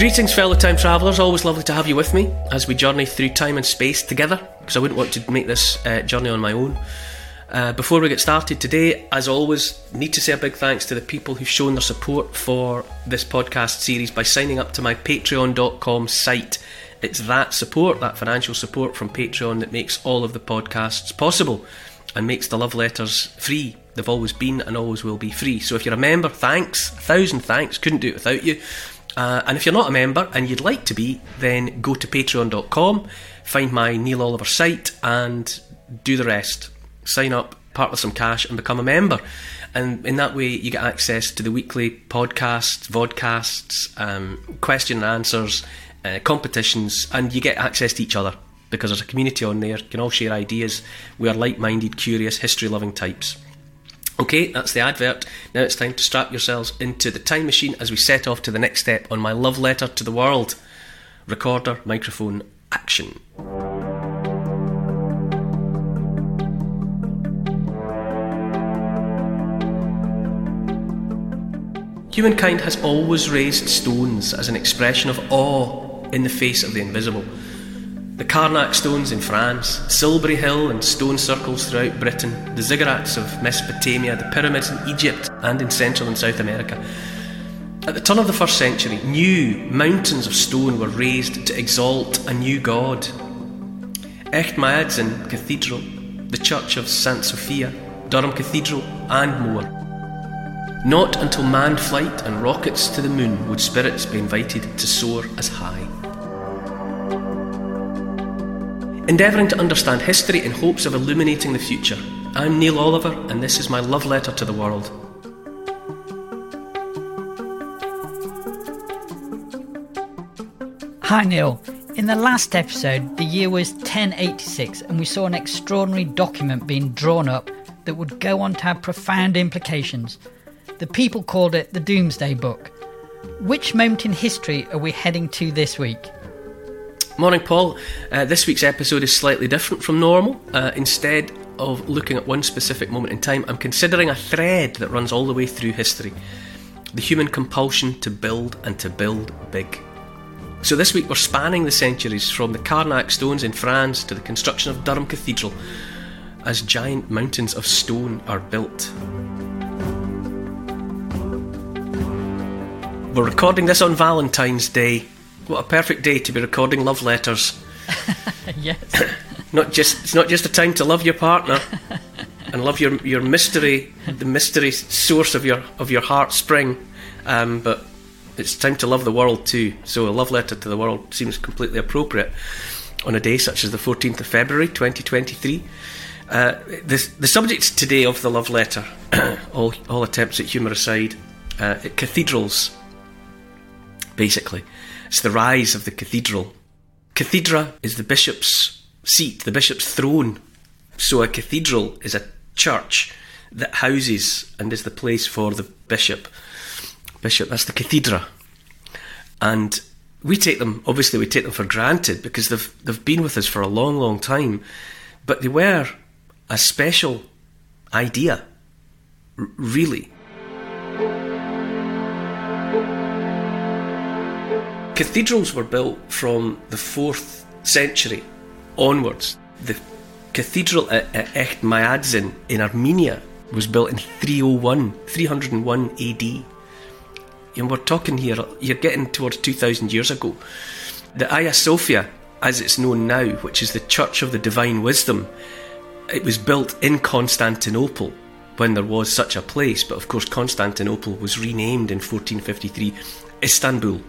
Greetings, fellow time travellers. Always lovely to have you with me as we journey through time and space together, because I wouldn't want to make this uh, journey on my own. Uh, before we get started today, as always, need to say a big thanks to the people who've shown their support for this podcast series by signing up to my patreon.com site. It's that support, that financial support from Patreon, that makes all of the podcasts possible and makes the love letters free. They've always been and always will be free. So if you're a member, thanks, a thousand thanks. Couldn't do it without you. Uh, and if you're not a member and you'd like to be, then go to patreon.com, find my Neil Oliver site, and do the rest. Sign up, part with some cash, and become a member. And in that way, you get access to the weekly podcasts, vodcasts, um, question and answers, uh, competitions, and you get access to each other because there's a community on there. You can all share ideas. We are like minded, curious, history loving types. Okay, that's the advert. Now it's time to strap yourselves into the time machine as we set off to the next step on my love letter to the world. Recorder, microphone, action. Humankind has always raised stones as an expression of awe in the face of the invisible. The Carnac stones in France, Silbury Hill and stone circles throughout Britain, the ziggurats of Mesopotamia, the pyramids in Egypt and in Central and South America. At the turn of the first century, new mountains of stone were raised to exalt a new god. Etchmiadzin Cathedral, the Church of St. Sophia, Durham Cathedral, and more. Not until manned flight and rockets to the moon would spirits be invited to soar as high. Endeavouring to understand history in hopes of illuminating the future, I'm Neil Oliver, and this is my love letter to the world. Hi Neil. In the last episode, the year was 1086, and we saw an extraordinary document being drawn up that would go on to have profound implications. The people called it the Domesday Book. Which moment in history are we heading to this week? Morning, Paul. Uh, this week's episode is slightly different from normal. Uh, instead of looking at one specific moment in time, I'm considering a thread that runs all the way through history the human compulsion to build and to build big. So, this week we're spanning the centuries from the Carnac stones in France to the construction of Durham Cathedral as giant mountains of stone are built. We're recording this on Valentine's Day. What a perfect day to be recording love letters. yes. not just it's not just a time to love your partner and love your your mystery, the mystery source of your of your heart spring, um, but it's time to love the world too. So a love letter to the world seems completely appropriate on a day such as the 14th of February 2023. Uh, the, the subject today of the love letter, all, all attempts at humour aside, uh, cathedrals basically. It's the rise of the cathedral. Cathedra is the bishop's seat, the bishop's throne. So a cathedral is a church that houses and is the place for the bishop. Bishop, that's the cathedra. And we take them, obviously, we take them for granted because they've, they've been with us for a long, long time. But they were a special idea R- really. Cathedrals were built from the 4th century onwards. The cathedral at, at in Armenia was built in 301, 301 AD. And we're talking here, you're getting towards 2,000 years ago. The Hagia Sophia, as it's known now, which is the Church of the Divine Wisdom, it was built in Constantinople when there was such a place, but of course, Constantinople was renamed in 1453 Istanbul.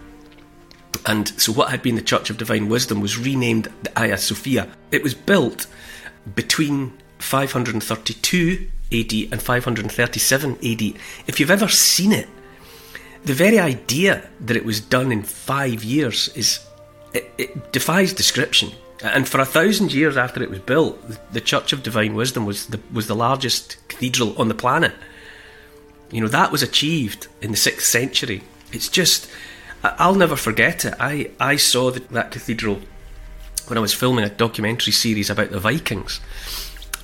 And so, what had been the Church of Divine Wisdom was renamed the Hagia Sophia. It was built between 532 AD and 537 AD. If you've ever seen it, the very idea that it was done in five years is it, it defies description. And for a thousand years after it was built, the Church of Divine Wisdom was the was the largest cathedral on the planet. You know that was achieved in the sixth century. It's just I'll never forget it. I I saw the, that cathedral when I was filming a documentary series about the Vikings,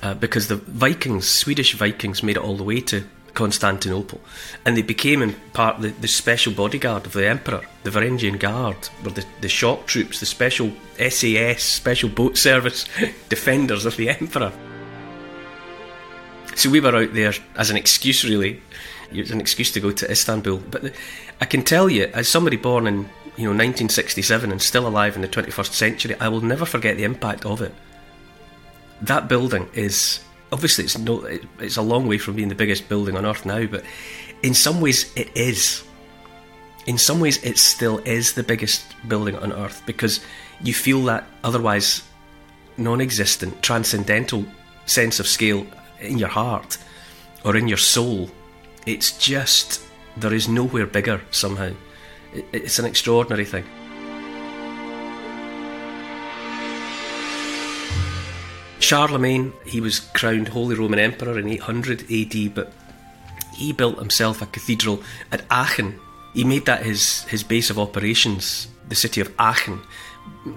uh, because the Vikings, Swedish Vikings, made it all the way to Constantinople, and they became in part the, the special bodyguard of the emperor. The Varangian Guard were the, the shock troops, the special SAS, special boat service defenders of the emperor. So we were out there as an excuse, really. It was an excuse to go to Istanbul. But I can tell you, as somebody born in you know 1967 and still alive in the 21st century, I will never forget the impact of it. That building is obviously it's no it's a long way from being the biggest building on earth now but in some ways it is in some ways it still is the biggest building on earth because you feel that otherwise non-existent transcendental sense of scale in your heart or in your soul it's just there is nowhere bigger somehow it's an extraordinary thing Charlemagne, he was crowned Holy Roman Emperor in 800 AD, but he built himself a cathedral at Aachen. He made that his, his base of operations, the city of Aachen,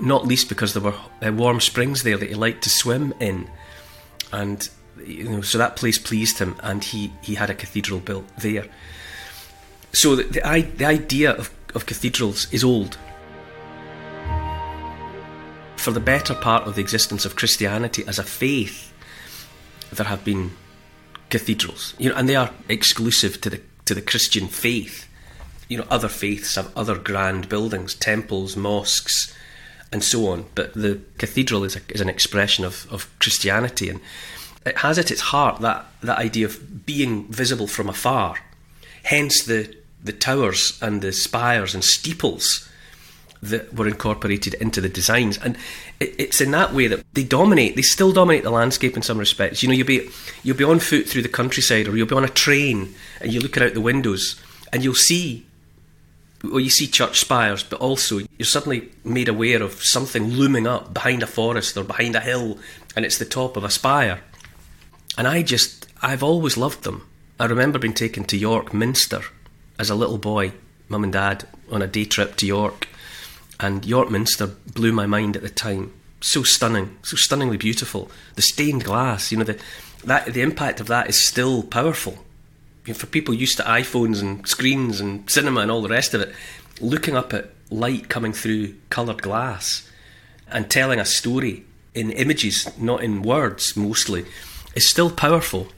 not least because there were uh, warm springs there that he liked to swim in. And you know, so that place pleased him, and he, he had a cathedral built there. So the, the, the idea of, of cathedrals is old for the better part of the existence of Christianity as a faith, there have been cathedrals, you know, and they are exclusive to the to the Christian faith. You know, other faiths have other grand buildings, temples, mosques, and so on. But the cathedral is, a, is an expression of, of Christianity, and it has at its heart that, that idea of being visible from afar. Hence the the towers and the spires and steeples that were incorporated into the designs. And it, it's in that way that they dominate. They still dominate the landscape in some respects. You know, you'll be you'll be on foot through the countryside, or you'll be on a train, and you're looking out the windows, and you'll see. Well, you see church spires, but also you're suddenly made aware of something looming up behind a forest or behind a hill, and it's the top of a spire. And I just, I've always loved them. I remember being taken to York Minster as a little boy, mum and dad, on a day trip to York, and York Minster blew my mind at the time. So stunning, so stunningly beautiful. The stained glass, you know, the that the impact of that is still powerful. You know, for people used to iPhones and screens and cinema and all the rest of it, looking up at light coming through coloured glass and telling a story in images, not in words mostly, is still powerful.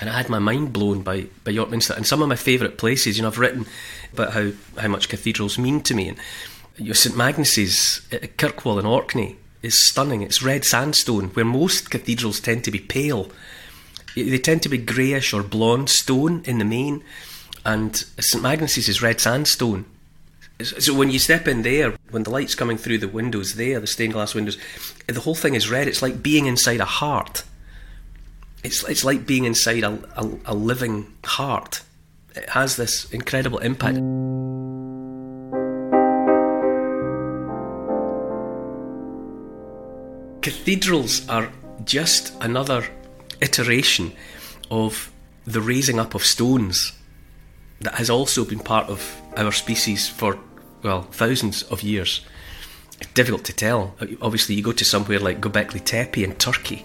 And I had my mind blown by, by York Minster and some of my favourite places. You know, I've written about how, how much cathedrals mean to me. And your St Magnus's at Kirkwall in Orkney is stunning. It's red sandstone, where most cathedrals tend to be pale. They tend to be greyish or blonde stone in the main, and St Magnus's is red sandstone. So when you step in there, when the light's coming through the windows there, the stained glass windows, the whole thing is red. It's like being inside a heart. It's it's like being inside a, a, a living heart. It has this incredible impact. Cathedrals are just another iteration of the raising up of stones that has also been part of our species for, well, thousands of years. It's difficult to tell. Obviously, you go to somewhere like Göbekli Tepe in Turkey,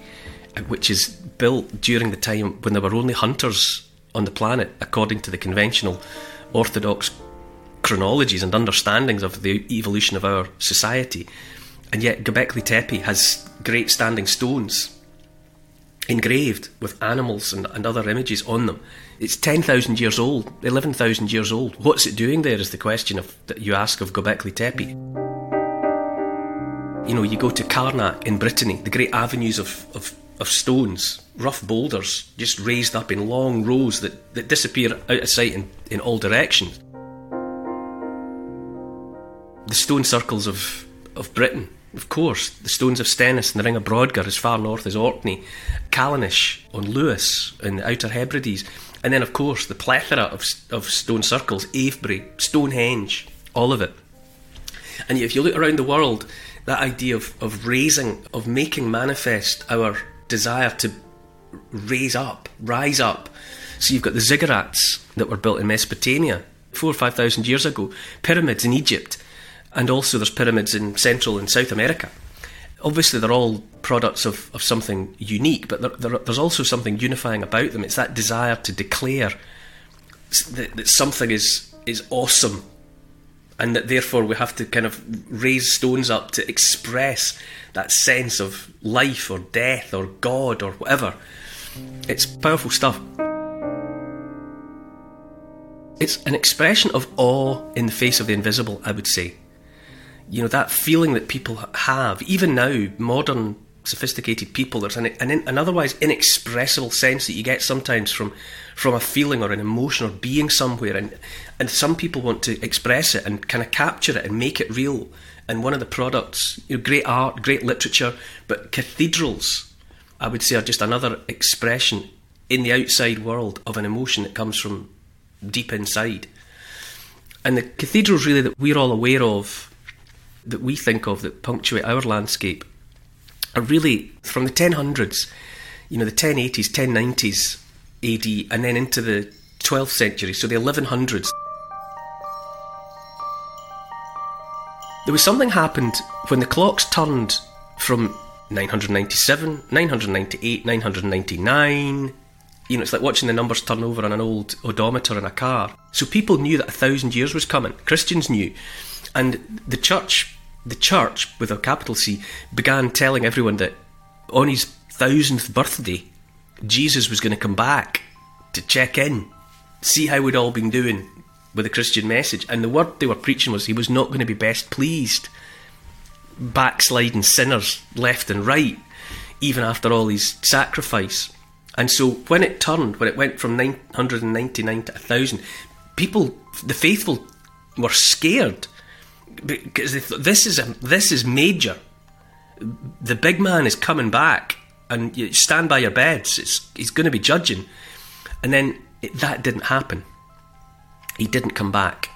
which is built during the time when there were only hunters on the planet according to the conventional orthodox chronologies and understandings of the evolution of our society. And yet, Göbekli Tepe has great standing stones engraved with animals and, and other images on them. It's 10,000 years old, 11,000 years old. What's it doing there is the question of, that you ask of Göbekli Tepe. You know, you go to Carnac in Brittany, the great avenues of, of, of stones, rough boulders, just raised up in long rows that, that disappear out of sight in, in all directions. The stone circles of, of Britain of course, the stones of Stenness and the Ring of Brodgar as far north as Orkney, Callanish on Lewis in the Outer Hebrides, and then, of course, the plethora of, of stone circles, Avebury, Stonehenge, all of it. And if you look around the world, that idea of, of raising, of making manifest our desire to raise up, rise up. So you've got the ziggurats that were built in Mesopotamia four or five thousand years ago, pyramids in Egypt, and also there's pyramids in Central and South America. Obviously, they're all products of, of something unique, but there, there, there's also something unifying about them. It's that desire to declare that, that something is, is awesome and that therefore we have to kind of raise stones up to express that sense of life or death or God or whatever. It's powerful stuff. It's an expression of awe in the face of the invisible, I would say you know that feeling that people have even now modern sophisticated people. There's an, an, an, otherwise inexpressible sense that you get sometimes from from a feeling or an emotion or being somewhere and and some people want to express it and kind of capture it and make it real. And one of the products you know great art great literature but cathedrals i would say are just another expression in the outside world of an emotion that comes from deep inside. And the cathedrals really that we're all aware of that we think of that punctuate our landscape are really from the 1000s, you know, the 1080s, 1090s AD, and then into the 12th century, so the 1100s. There was something happened when the clocks turned from 997, 998, 999. You know, it's like watching the numbers turn over on an old odometer in a car. So people knew that a thousand years was coming. Christians knew. And the church the church, with a capital C, began telling everyone that on his thousandth birthday, Jesus was going to come back to check in, see how we'd all been doing with the Christian message. And the word they were preaching was he was not going to be best pleased. Backsliding sinners left and right, even after all his sacrifice. And so when it turned, when it went from 999 to 1,000, people, the faithful, were scared because this is a, this is major. The big man is coming back, and you stand by your beds. It's, he's going to be judging, and then it, that didn't happen. He didn't come back,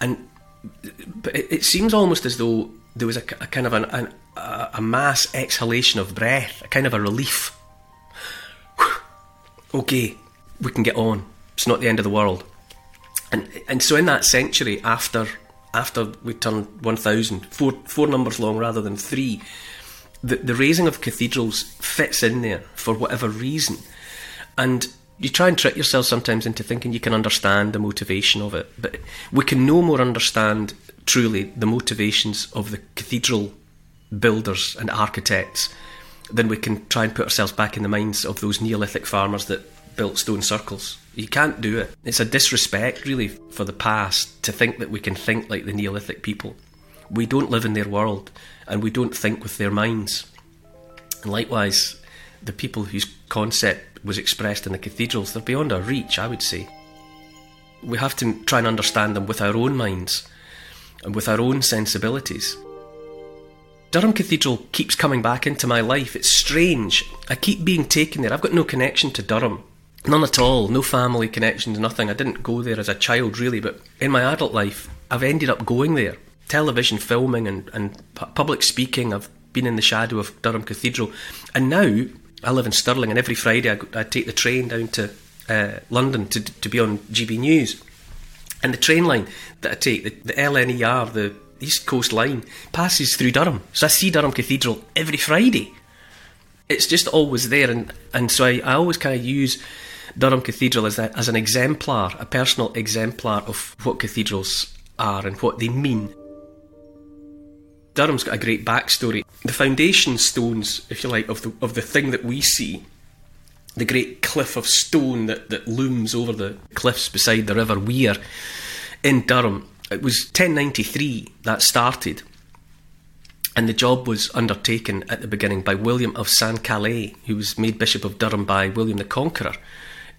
and but it, it seems almost as though there was a, a kind of an, an, a mass exhalation of breath, a kind of a relief. okay, we can get on. It's not the end of the world. And and so in that century after after we turned 1,000, four, four numbers long rather than three, the, the raising of cathedrals fits in there for whatever reason. And you try and trick yourself sometimes into thinking you can understand the motivation of it, but we can no more understand truly the motivations of the cathedral builders and architects than we can try and put ourselves back in the minds of those Neolithic farmers that built stone circles. You can't do it. It's a disrespect, really, for the past to think that we can think like the Neolithic people. We don't live in their world, and we don't think with their minds. And likewise, the people whose concept was expressed in the cathedrals, they're beyond our reach, I would say. We have to try and understand them with our own minds and with our own sensibilities. Durham Cathedral keeps coming back into my life. It's strange. I keep being taken there. I've got no connection to Durham. None at all, no family connections, nothing. I didn't go there as a child really, but in my adult life, I've ended up going there. Television filming and, and public speaking, I've been in the shadow of Durham Cathedral. And now I live in Stirling, and every Friday I, I take the train down to uh, London to, to be on GB News. And the train line that I take, the, the LNER, the East Coast Line, passes through Durham. So I see Durham Cathedral every Friday. It's just always there, and, and so I, I always kind of use Durham Cathedral as, a, as an exemplar, a personal exemplar of what cathedrals are and what they mean. Durham's got a great backstory. The foundation stones, if you like, of the of the thing that we see, the great cliff of stone that, that looms over the cliffs beside the River Wear in Durham. It was 1093 that started, and the job was undertaken at the beginning by William of St Calais, who was made Bishop of Durham by William the Conqueror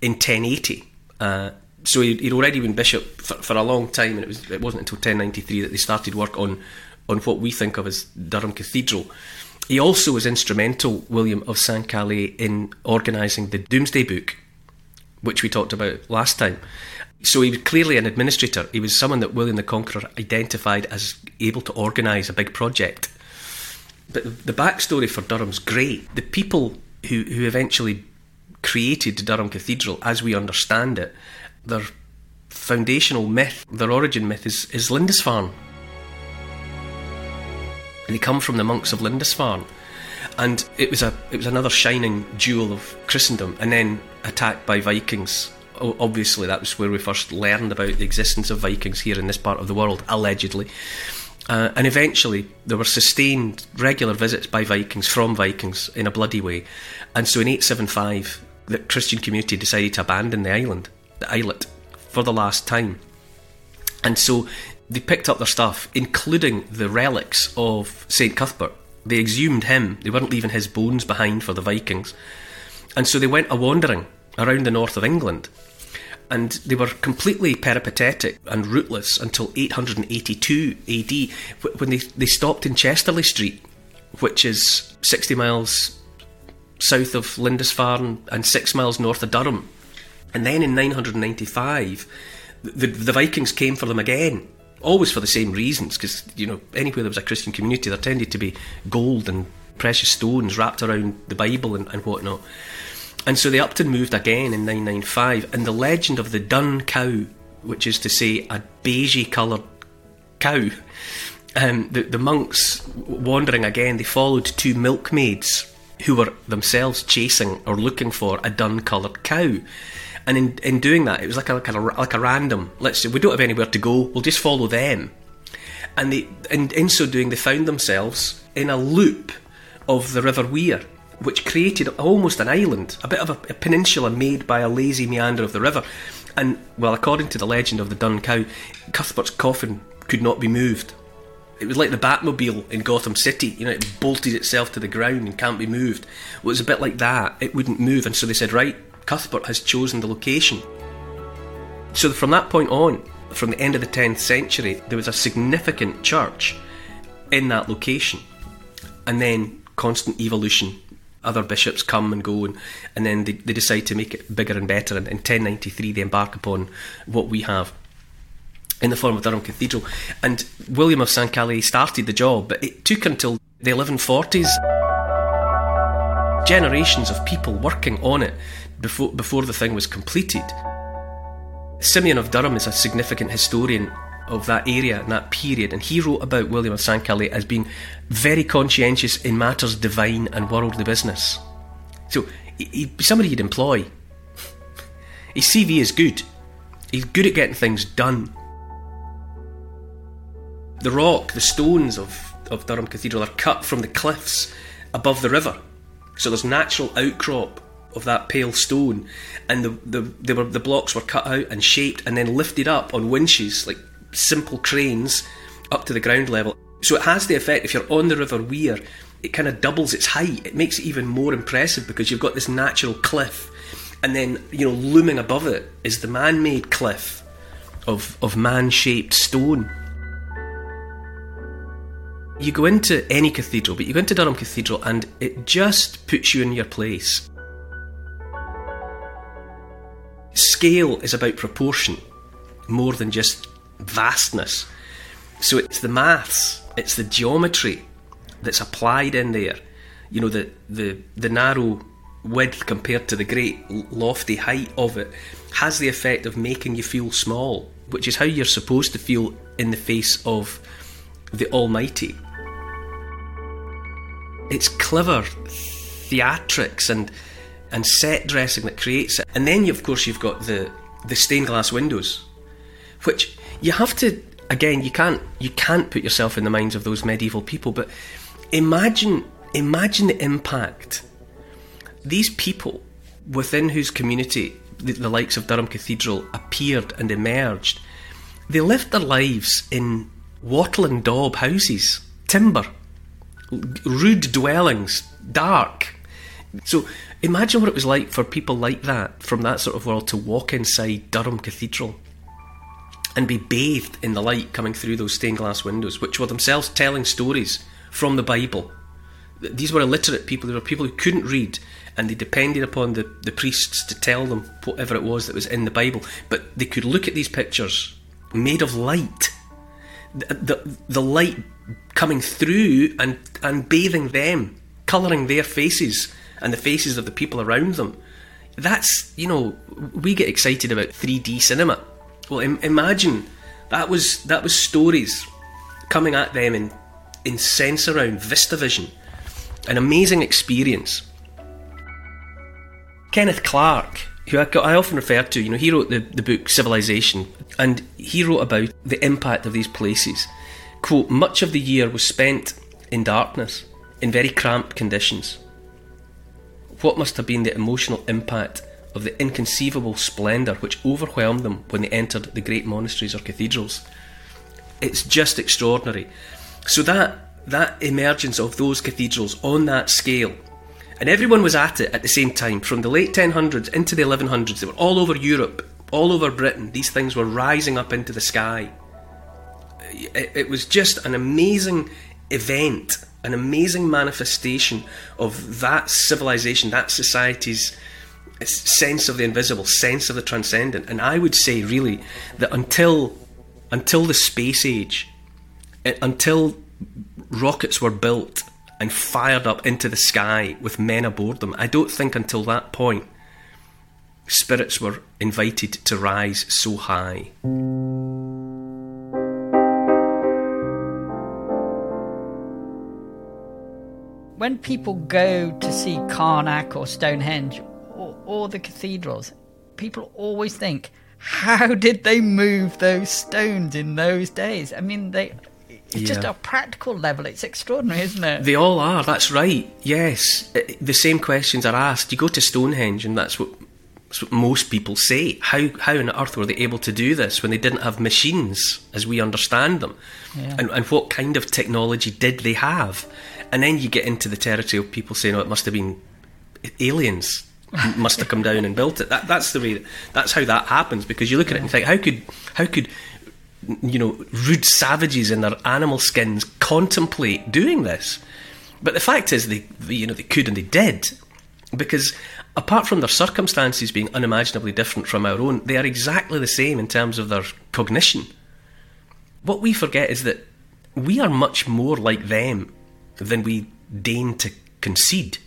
in 1080. Uh, so he'd, he'd, already been bishop for, for, a long time, and it, was, it wasn't until 1093 that they started work on, on what we think of as Durham Cathedral. He also was instrumental, William of St Calais, in organising the Domesday Book, which we talked about last time. So he was clearly an administrator. He was someone that William the Conqueror identified as able to organise a big project. But the backstory for Durham's great. The people who, who eventually created Durham Cathedral, as we understand it, their foundational myth, their origin myth, is, is Lindisfarne. They come from the monks of Lindisfarne, and it was a it was another shining jewel of Christendom, and then attacked by Vikings. Obviously, that was where we first learned about the existence of Vikings here in this part of the world, allegedly. Uh, and eventually, there were sustained regular visits by Vikings from Vikings in a bloody way. And so in 875, the Christian community decided to abandon the island, the islet, for the last time. And so they picked up their stuff, including the relics of St. Cuthbert. They exhumed him, they weren't leaving his bones behind for the Vikings. And so they went a wandering around the north of England. And they were completely peripatetic and rootless until 882 AD, when they, they stopped in Chester-le-Street, which is 60 miles south of Lindisfarne and six miles north of Durham. And then in 995, the, the Vikings came for them again always for the same reasons, because you know anywhere there was a Christian community, there tended to be gold and precious stones wrapped around the Bible and, and whatnot. And so they upped and moved again in 995, and the legend of the dun cow, which is to say a beigey coloured cow, um, the, the monks wandering again, they followed two milkmaids who were themselves chasing or looking for a dun coloured cow. And in, in doing that, it was like a, like a, like a random, let's say, we don't have anywhere to go, we'll just follow them. And they, in, in so doing, they found themselves in a loop of the River Wear, which created almost an island, a bit of a, a, peninsula made by a lazy meander of the river. And, well, according to the legend of the Dun Cow, Cuthbert's coffin could not be moved. It was like the Batmobile in Gotham City, you know, it bolted itself to the ground and can't be moved. Well, it was a bit like that. It wouldn't move, and so they said, right, Cuthbert has chosen the location. So from that point on, from the end of the 10th century, there was a significant church in that location. And then constant evolution. Other bishops come and go, and, and then they, they decide to make it bigger and better. And in 1093, they embark upon what we have in the form of Durham Cathedral. And William of St Calais started the job, but it took until the 1140s. Generations of people working on it before, before the thing was completed. Simeon of Durham is a significant historian of that area and that period, and he wrote about William of St Calais as being very conscientious in matters divine and worldly business. So he'd be somebody you'd employ. His CV is good. He's good at getting things done. The rock, the stones of, of Durham Cathedral are cut from the cliffs above the river. So there's natural outcrop of that pale stone, and the, the they were the blocks were cut out and shaped and then lifted up on winches like simple cranes up to the ground level. So it has the effect if you're on the River Wear, it kind of doubles its height. It makes it even more impressive because you've got this natural cliff, and then you know looming above it is the man-made cliff of of man-shaped stone. You go into any cathedral, but you go into Durham Cathedral, and it just puts you in your place. Scale is about proportion more than just vastness. So it's the maths, it's the geometry that's applied in there. You know, the, the, the narrow width compared to the great lofty height of it has the effect of making you feel small, which is how you're supposed to feel in the face of the Almighty. It's clever theatrics and and set dressing that creates it. And then, of course, you've got the, the stained glass windows, which you have to, again, you can't, you can't put yourself in the minds of those medieval people, but imagine, imagine the impact. These people within whose community the, the likes of Durham Cathedral appeared and emerged, they lived their lives in wattle and daub houses, timber, rude dwellings, dark. So imagine what it was like for people like that, from that sort of world, to walk inside Durham Cathedral and be bathed in the light coming through those stained glass windows, which were themselves telling stories from the Bible. These were illiterate people, they were people who couldn't read, and they depended upon the, the priests to tell them whatever it was that was in the Bible. But they could look at these pictures made of light, the, the, the light coming through and, and bathing them, colouring their faces and the faces of the people around them. That's, you know, we get excited about 3D cinema. Well, Im- imagine that was that was stories coming at them in in Sensurround, VistaVision, an amazing experience. Kenneth Clark, who I, I, often refer to, you know, he wrote the, the book Civilization, and he wrote about the impact of these places. Quote, much of the year was spent in darkness, in very cramped conditions. What must have been the emotional impact of the inconceivable splendour which overwhelmed them when they entered the great monasteries or cathedrals? It's just extraordinary. So that that emergence of those cathedrals on that scale and everyone was at it at the same time, from the late 1000s into the 1100s. They were all over Europe, all over Britain. These things were rising up into the sky. It, it was just an amazing event, an amazing manifestation of that civilization, that society's sense of the invisible, sense of the transcendent. And I would say, really, that until until the space age, until rockets were built and fired up into the sky with men aboard them. I don't think until that point spirits were invited to rise so high. When people go to see Carnac or Stonehenge or, or the cathedrals, people always think, how did they move those stones in those days? I mean, they it's yeah. just a practical level. It's extraordinary, isn't it? They all are. That's right. Yes, uh, the same questions are asked. You go to Stonehenge, and that's what, that's what most people say. How how on earth were they able to do this when they didn't have machines as we understand them? Yeah. And, and what kind of technology did they have? And then you get into the territory of people saying, "Oh, it must have been aliens." must have come down and built it. That, that's the way. That, that's how that happens because you look at it and think, how could how could you know, rude savages in their animal skins contemplate doing this. But the fact is, they, they, you know, they could and they did, because apart from their circumstances being unimaginably different from our own, they are exactly the same in terms of their cognition. What we forget is that we are much more like them than we deign to concede.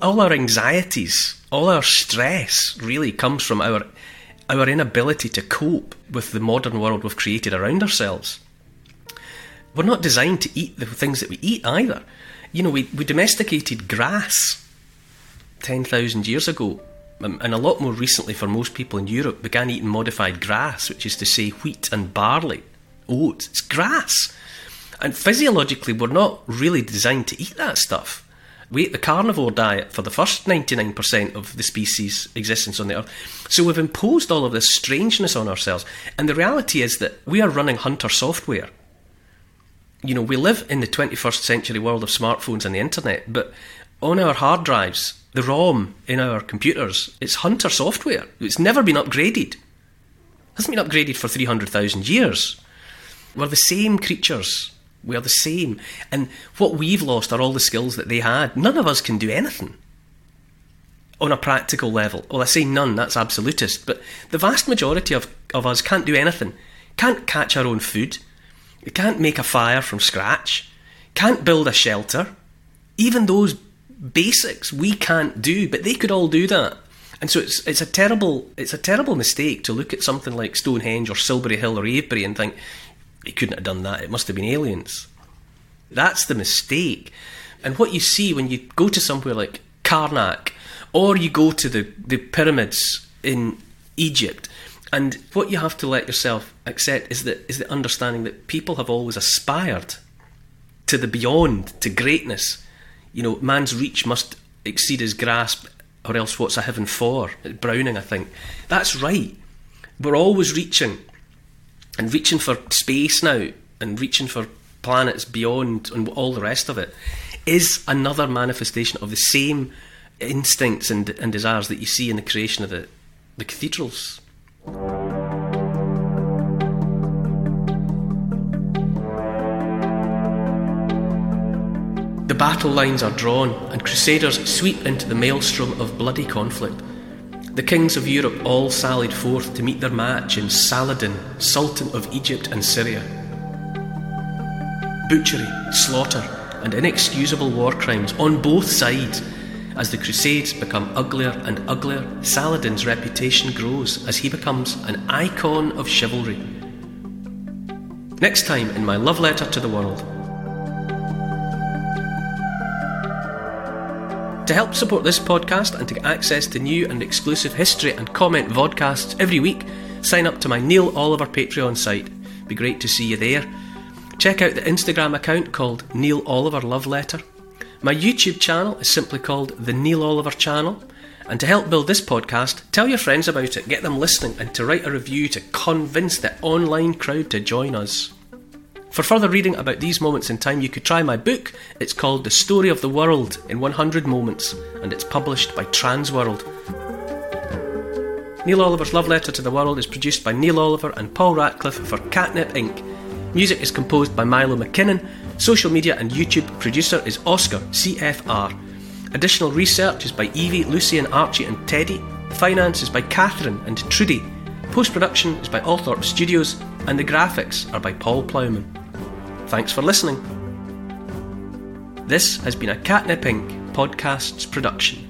All our anxieties, all our stress really comes from our our inability to cope with the modern world we've created around ourselves. We're not designed to eat the things that we eat either. You know, we, we domesticated grass 10,000 years ago, um, and a lot more recently for most people in Europe, began eating modified grass, which is to say wheat and barley, oats. It's grass. And physiologically, we're not really designed to eat that stuff. We ate the carnivore diet for the first 99% of the species' existence on the earth. So we've imposed all of this strangeness on ourselves. And the reality is that we are running hunter software. You know, we live in the 21st century world of smartphones and the internet, but on our hard drives, the ROM in our computers, it's hunter software. It's never been upgraded. It hasn't been upgraded for 300,000 years. We're the same creatures we are the same. And what we've lost are all the skills that they had. None of us can do anything on a practical level. Well, I say none, that's absolutist, but the vast majority of, of us can't do anything. Can't catch our own food, can't make a fire from scratch, can't build a shelter. Even those basics we can't do, but they could all do that. And so it's it's a terrible it's a terrible mistake to look at something like Stonehenge or Silbury Hill or Avebury and think, he couldn't have done that. It must have been aliens. That's the mistake. And what you see when you go to somewhere like Carnac Or you go to the, the pyramids in Egypt, and what you have to let yourself accept is that is the understanding that people have always aspired to the beyond, to greatness. You know, man's reach must exceed his grasp, or else what's a heaven for? Browning, I think. That's right. We're always reaching, and reaching for space now, and reaching for planets beyond, and all the rest of it, is another manifestation of the same instincts and, and desires that you see in the creation of the, the cathedrals. The battle lines are drawn, and crusaders sweep into the maelstrom of bloody conflict. The kings of Europe all sallied forth to meet their match in Saladin, Sultan of Egypt and Syria. Butchery, slaughter, and inexcusable war crimes on both sides. As the Crusades become uglier and uglier, Saladin's reputation grows as he becomes an icon of chivalry. Next time in my love letter to the world. To help support this podcast and to get access to new and exclusive history and comment vodcasts every week, sign up to my Neil Oliver Patreon site. Be great to see you there. Check out the Instagram account called Neil Oliver Love Letter. My YouTube channel is simply called The Neil Oliver Channel. And to help build this podcast, tell your friends about it, get them listening, and to write a review to convince the online crowd to join us. For further reading about these moments in time, you could try my book. It's called The Story of the World in 100 Moments, and it's published by Transworld. Neil Oliver's Love Letter to the World is produced by Neil Oliver and Paul Ratcliffe for Catnip Inc. Music is composed by Milo McKinnon. Social media and YouTube producer is Oscar CFR. Additional research is by Evie, Lucy, and Archie and Teddy. Finance is by Catherine and Trudy. Post production is by Althorpe Studios, and the graphics are by Paul Plowman. Thanks for listening. This has been a Catnip Inc. podcasts production.